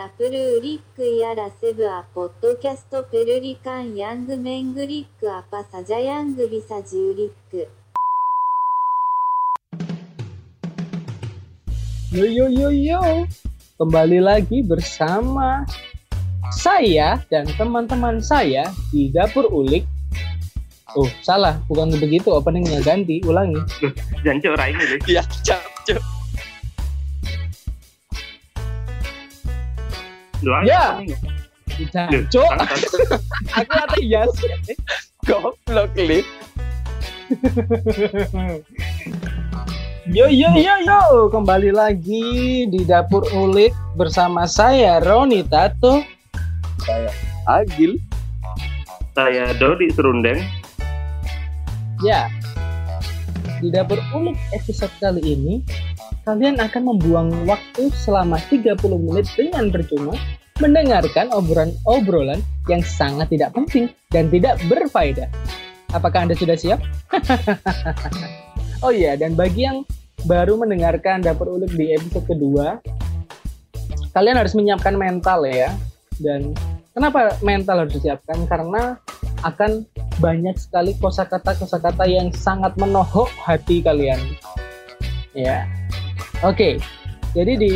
タプルーリックやらセブアポッドキャストペルリカンヤングメングリックアパサジャヤングビサジュリック Yo yo yo yo, kembali lagi bersama saya dan teman-teman saya di dapur ulik. Oh salah, bukan begitu openingnya ganti, ulangi. Jancuk rai ini deh. Iya, cap, Doa Ya. Jancuk, aku kata yes. Goblok li. Yo yo yo yo, kembali lagi di dapur ulik bersama saya Roni Tato. Agil. Saya Dodi Serundeng. Ya, di dapur ulik episode kali ini, kalian akan membuang waktu selama 30 menit dengan percuma mendengarkan obrolan-obrolan yang sangat tidak penting dan tidak berfaedah. Apakah Anda sudah siap? oh iya, dan bagi yang baru mendengarkan dapur ulik di episode kedua, kalian harus menyiapkan mental ya. Dan kenapa mental harus disiapkan? Karena akan banyak sekali kosakata kosakata yang sangat menohok hati kalian. Ya. Oke. Jadi di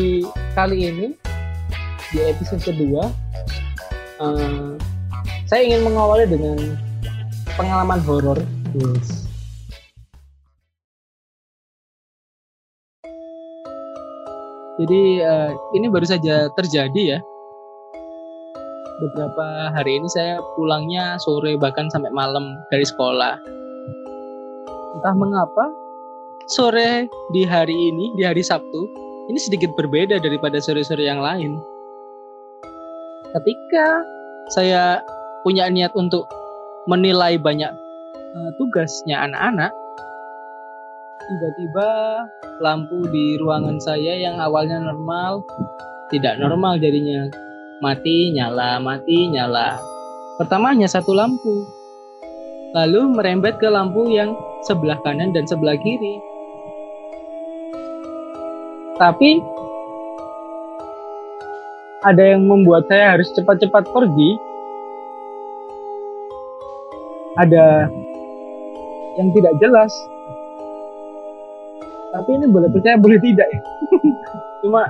kali ini di episode kedua eh, saya ingin mengawali dengan pengalaman horor. Yes. Jadi eh, ini baru saja terjadi ya beberapa hari ini saya pulangnya sore bahkan sampai malam dari sekolah. Entah mengapa sore di hari ini, di hari Sabtu, ini sedikit berbeda daripada sore-sore yang lain. Ketika saya punya niat untuk menilai banyak eh, tugasnya anak-anak, tiba-tiba lampu di ruangan saya yang awalnya normal tidak normal jadinya. Mati nyala mati nyala. Pertama hanya satu lampu lalu merembet ke lampu yang sebelah kanan dan sebelah kiri tapi ada yang membuat saya harus cepat-cepat pergi. Ada yang tidak jelas. Tapi ini boleh percaya boleh tidak ya? Cuma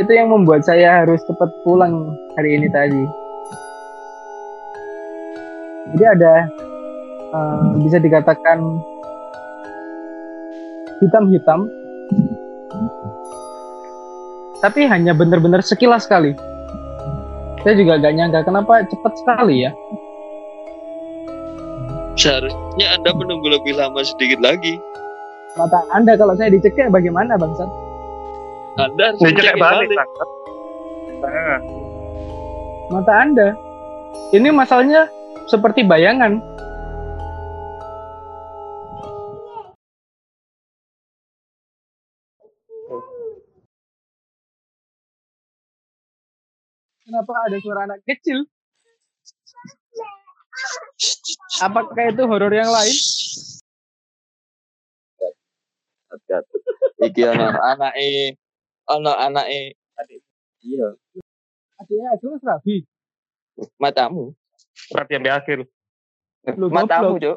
itu yang membuat saya harus cepat pulang hari ini tadi. Jadi ada uh, bisa dikatakan hitam-hitam, tapi hanya benar-benar sekilas sekali. Saya juga gak nyangka kenapa cepat sekali ya. Seharusnya Anda menunggu lebih lama sedikit lagi. Mata Anda kalau saya dicekek bagaimana bangsat? Anda harus Ini cekek mencek balik. Nah, Mata Anda. Ini masalahnya seperti bayangan. Kenapa ada suara anak kecil? Apakah itu horor yang lain? Gat. Iki ono anake ono anake Iya, Adiknya mas Rabi. matamu. berarti sampai akhir. Lu Matamu. Cuk.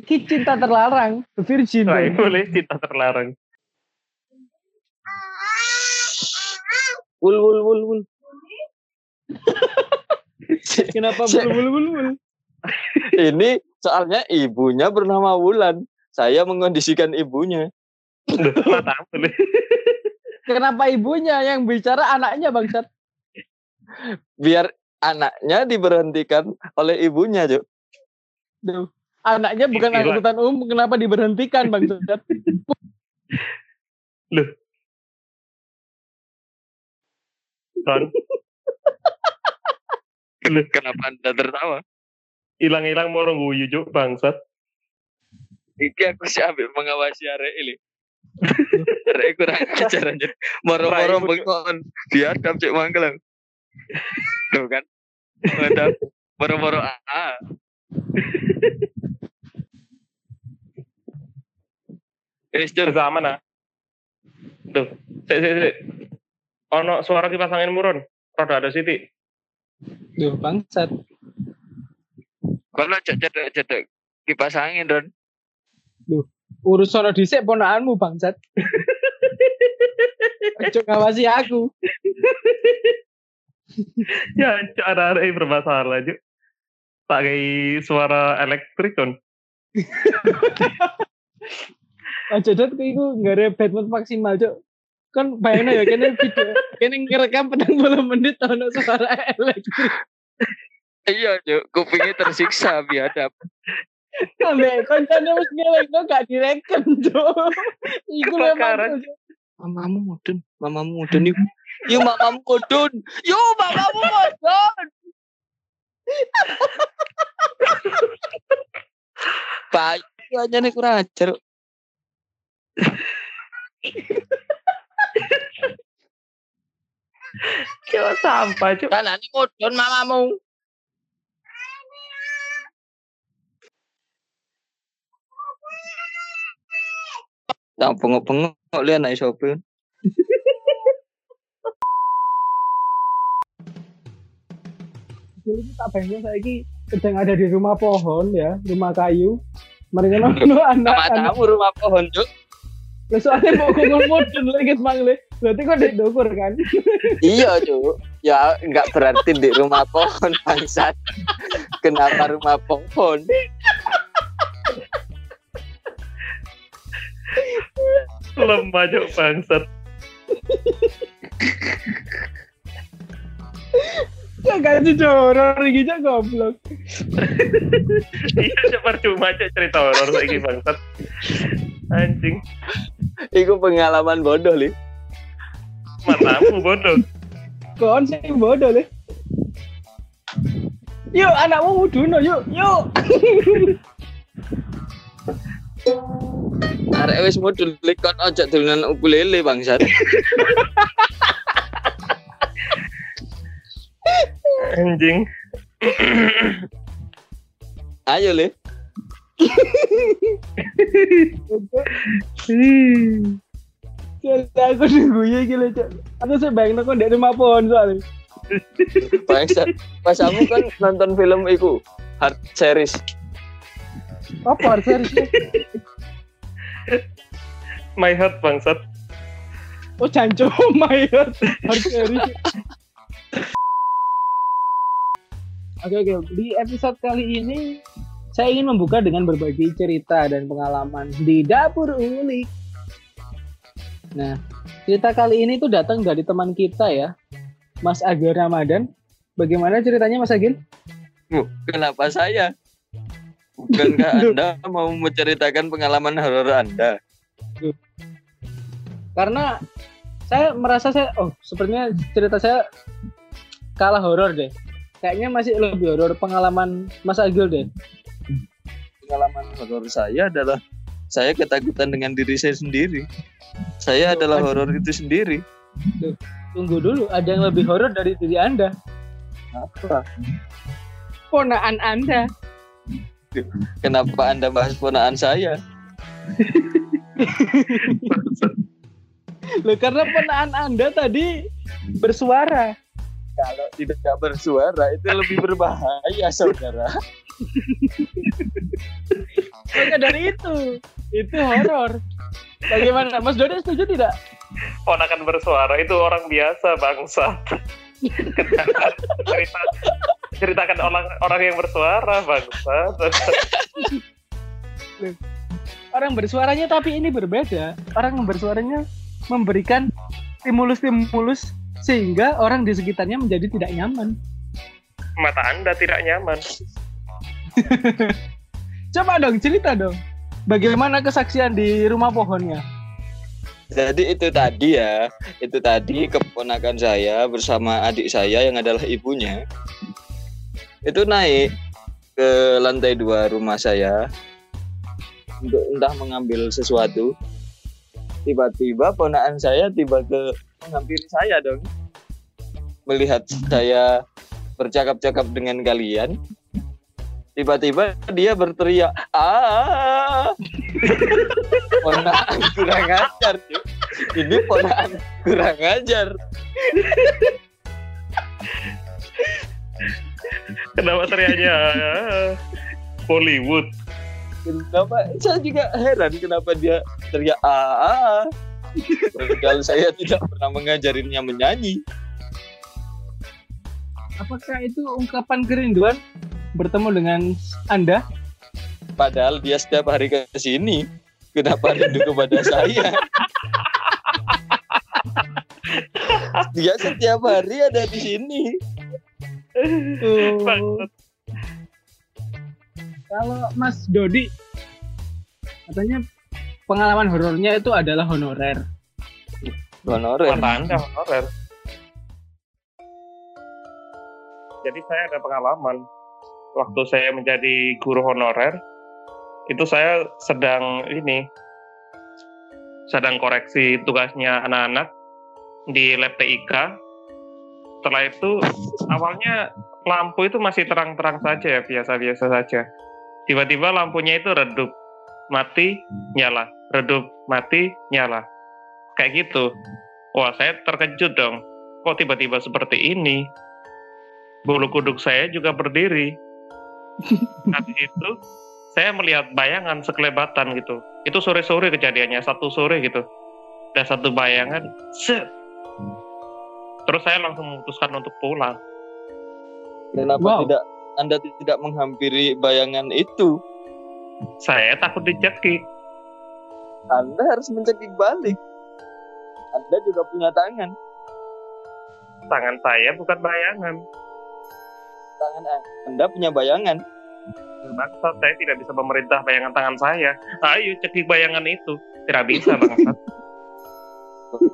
Iki cinta terlarang, virgin. Nah, boleh cinta terlarang. Wul wul wul wul. Kenapa bul bul bul bul? Ini soalnya ibunya bernama Wulan. Saya mengondisikan ibunya. Kenapa ibunya yang bicara anaknya bangsat? Biar anaknya diberhentikan oleh ibunya, Cuk. Duh. Anaknya bukan angkutan umum, kenapa diberhentikan bangsat? Kan. Kenapa Anda tertawa? Hilang-hilang mau guyu juk bangsat. Iki aku sih ambil mengawasi arek ini. Arek kurang ajar anjir. Moro-moro Rai, bengkon. Biadab cek mangkel. Tuh kan. Mantap. Moro-moro ah. Eh, Cur. Sama nah. Tuh, sik sik. Ono suara kipas angin murun. Roda ada siti. Duh, bangsat. Kalau cedek-cedek kipas angin Don. Urus sono dhisik ponakanmu bangsat. Ojo ngawasi aku. Ya, cara ada bermasalah Cuk. Pakai suara elektrik kan. Ojo dot iku nggak ada bandwidth maksimal, Cuk. Kan bayangin ya kene video kene ngerekam pedang puluh menit ono suara elektrik. Iya, Cuk. Kupingnya tersiksa biadab. Sampai koncone wis ngelekno gak direken, Cuk. Iku memang. Mamamu mudun, mamamu mudun yuk. Yuk mamamu mudun. Yuk mamamu mudun. Pak, aja nih kurang ajar. Kira sampah Cuk. Kan ini mudun mamamu. Tak pengok-pengok lihat naik sopir. Jadi tak bayangin saya ini sedang ada di rumah pohon ya, rumah kayu. Mereka nonton anak-anak. Matamu rumah pohon, Cuk. Lah soalnya mau ngomong modern lagi mangle. Berarti kok di dokur kan? Iya, Cuk. Ya, enggak berarti di rumah pohon, bangsat. Kenapa rumah pohon? Lemah Cuk bangsat. Ya gak sih horor iki Cuk, goblok. Iya, Cuk, percuma cerita horor saiki bangsat. Anjing, Iku pengalaman bodoh, Li. Matamu bodoh. Kon sih bodoh le. Yuk anakmu muduno yuk yuk. Arek wis modul likon ojo dolanan ukulele, bangsat. Anjing. Ayo, Li. Jadi aku nunggunya gila Cuk. Aku sih bayangin aku di rumah pohon soalnya. Bangsat. Pas kamu kan nonton film iku, Hard Series. Apa harus harus My heart bangsat. Oh janjo my god. Harus harus. Oke oke di episode kali ini saya ingin membuka dengan berbagi cerita dan pengalaman di dapur ulik. Nah cerita kali ini tuh datang dari teman kita ya, Mas Agil Ramadan. Bagaimana ceritanya Mas Agil? Kenapa saya? Bukankah Anda mau menceritakan pengalaman horor Anda? Karena saya merasa saya oh sepertinya cerita saya kalah horor deh. Kayaknya masih lebih horor pengalaman Mas Agil deh. Pengalaman horor saya adalah saya ketakutan dengan diri saya sendiri. Saya adalah horor itu sendiri. Tunggu dulu, ada yang lebih horor dari diri Anda. Apa? Ponaan Anda. Kenapa Anda bahas ponaan saya? Loh, karena ponaan Anda tadi bersuara. Kalau tidak bersuara itu lebih berbahaya, saudara. Maka dari itu, itu horor. Bagaimana? Mas Dodi setuju tidak? Ponakan bersuara itu orang biasa. Kenapa cerita ceritakan orang orang yang bersuara bangsat. Orang bersuaranya tapi ini berbeda. Orang yang bersuaranya memberikan stimulus-stimulus sehingga orang di sekitarnya menjadi tidak nyaman. Mata Anda tidak nyaman. Coba dong cerita dong. Bagaimana kesaksian di rumah pohonnya? Jadi itu tadi ya, itu tadi keponakan saya bersama adik saya yang adalah ibunya. Itu naik ke lantai dua rumah saya untuk entah mengambil sesuatu. Tiba-tiba ponakan saya tiba ke menghampiri saya dong. Melihat saya bercakap-cakap dengan kalian. Tiba-tiba dia berteriak, ah, ponakan kurang ajar. Ini ponakan kurang ajar. Kenapa teriaknya Hollywood? Kenapa? Saya juga heran kenapa dia teriak ah. ah. Padahal saya tidak pernah mengajarinya menyanyi. Apakah itu ungkapan kerinduan bertemu dengan Anda? Padahal dia setiap hari ke sini. Kenapa rindu kepada saya? dia setiap hari ada di sini. Kalau Mas Dodi katanya pengalaman horornya itu adalah honorer. Honorer. Mata anda honorer. Jadi saya ada pengalaman waktu saya menjadi guru honorer itu saya sedang ini sedang koreksi tugasnya anak-anak di lab TIK. Setelah itu awalnya lampu itu masih terang-terang saja ya biasa-biasa saja. Tiba-tiba lampunya itu redup, mati, nyala, redup, mati, nyala. Kayak gitu. Wah, saya terkejut dong. Kok tiba-tiba seperti ini? Bulu kuduk saya juga berdiri. Habis itu, saya melihat bayangan sekelebatan gitu. Itu sore-sore kejadiannya, satu sore gitu. Dan satu bayangan, set. Terus saya langsung memutuskan untuk pulang. Kenapa Wow. tidak Anda tidak menghampiri bayangan itu? Saya takut dicekik. Anda harus mencekik balik. Anda juga punya tangan. Tangan saya bukan bayangan. Tangan Anda punya bayangan. Bangsat, saya tidak bisa memerintah bayangan tangan saya. Ayo cekik bayangan itu. Tidak bisa, bangsat.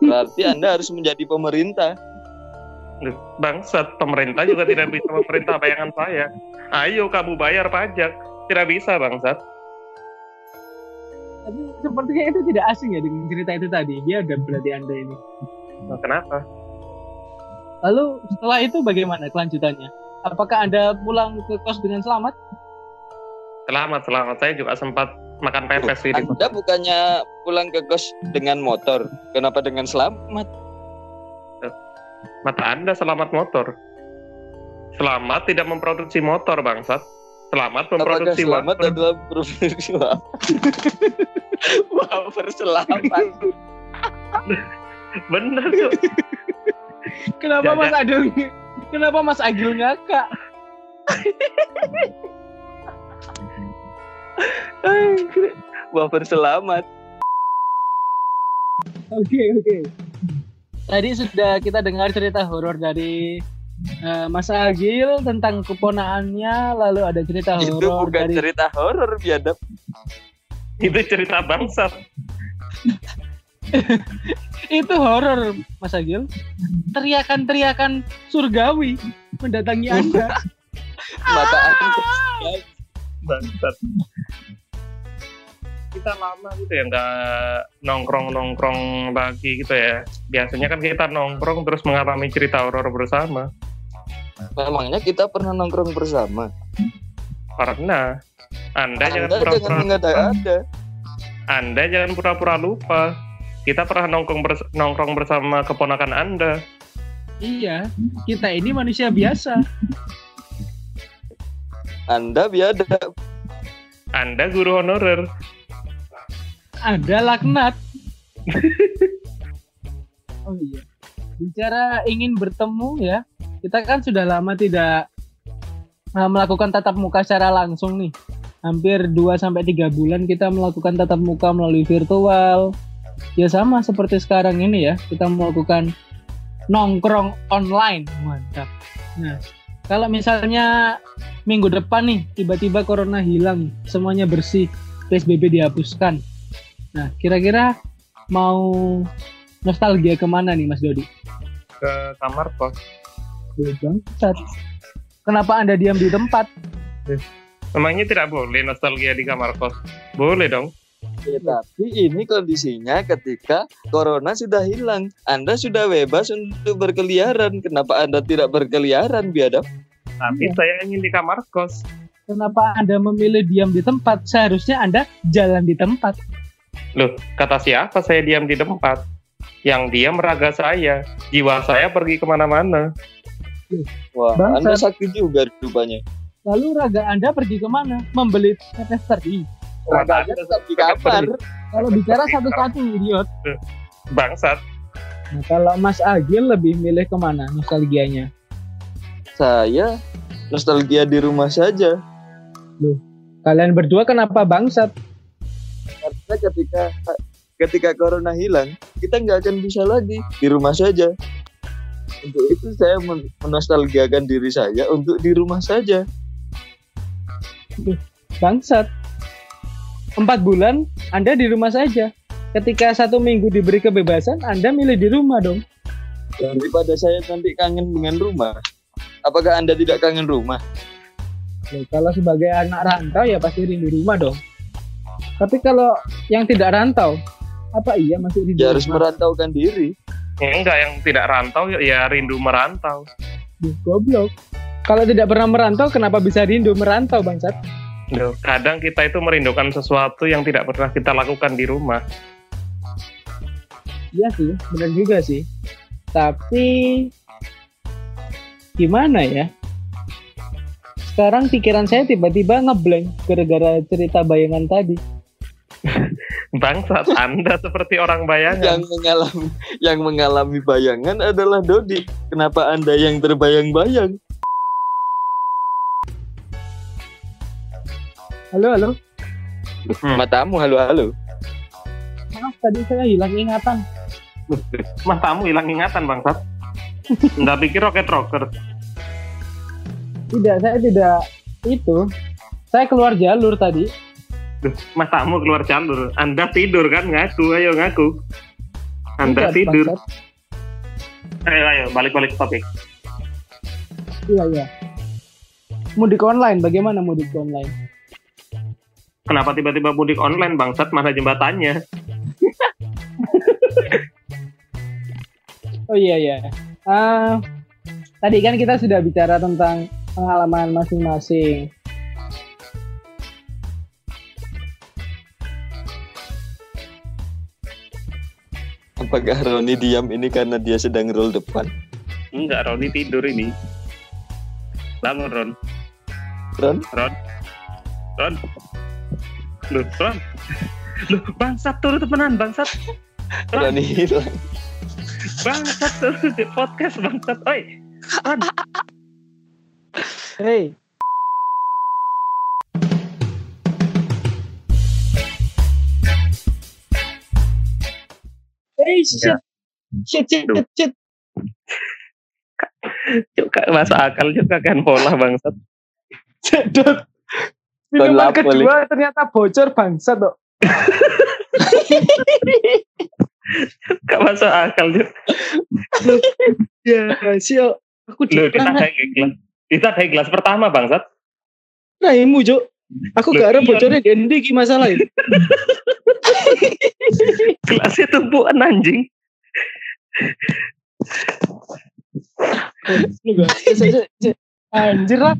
Berarti Anda harus menjadi pemerintah. Bangsat, pemerintah juga tidak bisa memerintah bayangan saya. Ayo kamu bayar pajak. Tidak bisa, bangsat. Tapi sepertinya itu tidak asing ya dengan cerita itu tadi. Dia ada berarti Anda ini. Nah, kenapa? Lalu setelah itu bagaimana kelanjutannya? Apakah Anda pulang ke kos dengan selamat? Selamat, selamat. Saya juga sempat makan pepes di. Anda bukannya pulang ke kos dengan motor. Kenapa dengan selamat? Mata Anda selamat motor. Selamat tidak memproduksi motor, bangsat. Selamat Apakah memproduksi selamat wafer. adalah profesi Wafer selamat. Bener, Cuk. Kenapa Mas Agil? Kenapa Mas Agil ngakak? Wafer selamat. Oke oke. Tadi sudah kita dengar cerita horor dari eh, Mas Agil tentang keponaannya, lalu ada cerita Itu horor bukan dari cerita horor biadab. Itu cerita bangsat. Itu horor Mas Agil. Teriakan-teriakan surgawi mendatangi Anda. Mata Anda. Bangsat. Kita lama gitu ya nggak nongkrong-nongkrong lagi gitu ya. Biasanya kan kita nongkrong terus mengalami cerita horor bersama. Memangnya kita pernah nongkrong bersama. Karena Anda, jangan Anda pura-pura jangan mengada-ada. Anda jangan pura-pura lupa. Kita pernah nongkrong bers- nongkrong bersama keponakan Anda. iya, kita ini manusia biasa. Anda biadab. Anda guru honorer. Ada laknat. oh iya. Bicara ingin bertemu ya, kita kan sudah lama tidak uh, melakukan tatap muka secara langsung nih. Hampir 2 sampai 3 bulan kita melakukan tatap muka melalui virtual. Ya sama seperti sekarang ini ya, kita melakukan nongkrong online. Mantap. Nah, kalau misalnya minggu depan nih tiba-tiba corona hilang, semuanya bersih, PSBB dihapuskan. Nah, kira-kira mau nostalgia ke mana nih Mas Dodi? Ke kamar kos. Bangsat. Kenapa Anda diam di tempat? Memangnya tidak boleh nostalgia di kamar kos? Boleh dong. Ya, tapi ini kondisinya ketika corona sudah hilang. Anda sudah bebas untuk berkeliaran. Kenapa Anda tidak berkeliaran biadab? Tapi Iya. saya ingin di kamar kos. Kenapa Anda memilih diam di tempat? Seharusnya Anda jalan di tempat. Loh, kata siapa saya diam di tempat? yang dia meraga saya. Jiwa saya pergi ke mana-mana. Wah, Bangsat. Anda sakit juga rupanya. Lalu raga Anda pergi ke mana? Membeli tetes teri. Raganya tetap di kamar. Kalau bicara satu-satu, idiot. Bangsat. Nah, kalau Mas Agil lebih milih ke mana nostalgianya? Saya nostalgia di rumah saja. Kalian berdua kenapa bangsat? Karena ketika ketika corona hilang, kita nggak akan bisa lagi di rumah saja. Untuk itu saya men- menostalgiakan diri saya untuk di rumah saja. Bangsat. Empat bulan Anda di rumah saja. Ketika satu minggu diberi kebebasan, Anda milih di rumah dong. Daripada saya nanti kangen dengan rumah. Apakah Anda tidak kangen rumah? Loh, kalau sebagai anak rantau ya pasti rindu rumah dong. Tapi kalau yang tidak rantau, apa iya masih rindu Ya harus merantaukan diri. Ya, enggak yang tidak rantau ya- ya rindu merantau. Duh, goblok. Kalau tidak pernah merantau, kenapa bisa rindu merantau, bangsat? Loh, kadang kita itu merindukan sesuatu yang tidak pernah kita lakukan di rumah. Iya sih, benar juga sih. Tapi gimana ya? Sekarang pikiran saya tiba-tiba ngeblank gara-gara cerita bayangan tadi. Bangsat, Anda seperti orang bayangan. Yang mengalami yang mengalami bayangan adalah Dodi. Kenapa Anda yang terbayang-bayang? Halo, halo. Hmm. Matamu halo-halo. Maaf, tadi saya hilang ingatan. Matamu hilang ingatan, Bangsat. Nggak pikir roket rocker. Tidak, saya tidak itu. Saya keluar jalur tadi. Duh, matamu keluar jalur. Anda tidur kan? Ngaku, ayo ngaku. Anda Tidak, tidur. bangsat. Ayo, ayo, balik-balik ke topik. Iya, iya. Mudik online, bagaimana mudik online? Kenapa tiba-tiba mudik online, Bangsat? Mana jembatannya? Oh iya iya. Ah, tadi kan kita sudah bicara tentang pengalaman masing-masing. Apakah Roni diam ini karena dia sedang roll depan? Enggak, Roni tidur ini. Bangun, Ron. Ron? Ron. Ron. Loh, Ron. Loh, bangsat turun temenan, bangsat. Hilang. Bangsat turun di podcast, bangsat. Oi. Ron. Hey. Hey, shit. Shit, shit, shit, shit. Juga masuk akal juga kan pola, bangsat. Cedot. Minuman kedua ternyata bocor bangsa tuh. Gak masuk akal, Juk. Ya, sio. Aku Loh, kita ada gelas. Kita ada gelas pertama, bangsat. Raimu, Cuk. Aku Loh, gak ada iya. bocornya di ki masalah itu. Gelasnya tumpuan anjing. Anjir lah.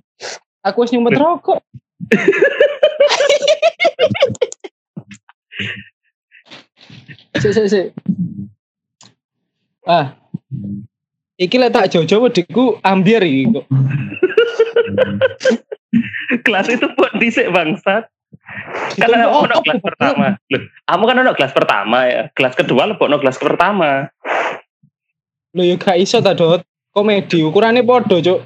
Aku harus nyumpet rokok. Si, si, si. Ah. Iki lek tak jojo wedekku ambiar iki kok. Gelas itu buat disik, bangsat. Ada oh, ono oh, pertama. Loh, kamu kan ono gelas pertama ya. Gelas kedua lebokno gelas pertama. Lho ya gak iso ta, Dot. Komedi ukurannya podo, Cuk.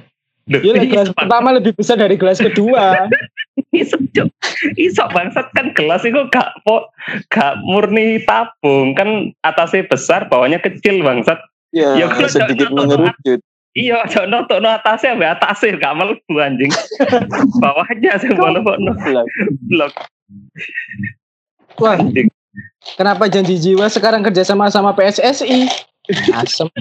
Ya gelas iso, pertama lebih besar dari gelas kedua. iso, Cuk. Iso bangsat kan gelas itu gak po, gak murni tabung kan atasnya besar bawahnya kecil bangsat Ya, Ya, kalau sedikit mengerucut. iya aja nonton no atasnya ambek atasnya gak melebu anjing bawahnya sih melebu no blok Wah, anjing kenapa janji jiwa sekarang kerja sama sama PSSI? Asem.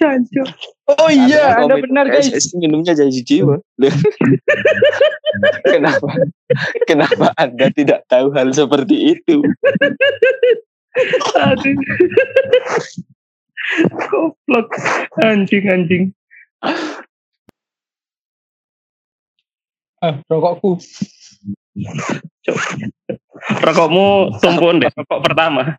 Cancuk. Oh iya, Anda komit benar guys. PSSI minumnya janji jiwa. Kenapa? Kenapa Anda tidak tahu hal seperti itu? Aduh. Goblok. Anjing anjing. Ah, rokokku. Rokokmu tumpuan deh, rokok pertama.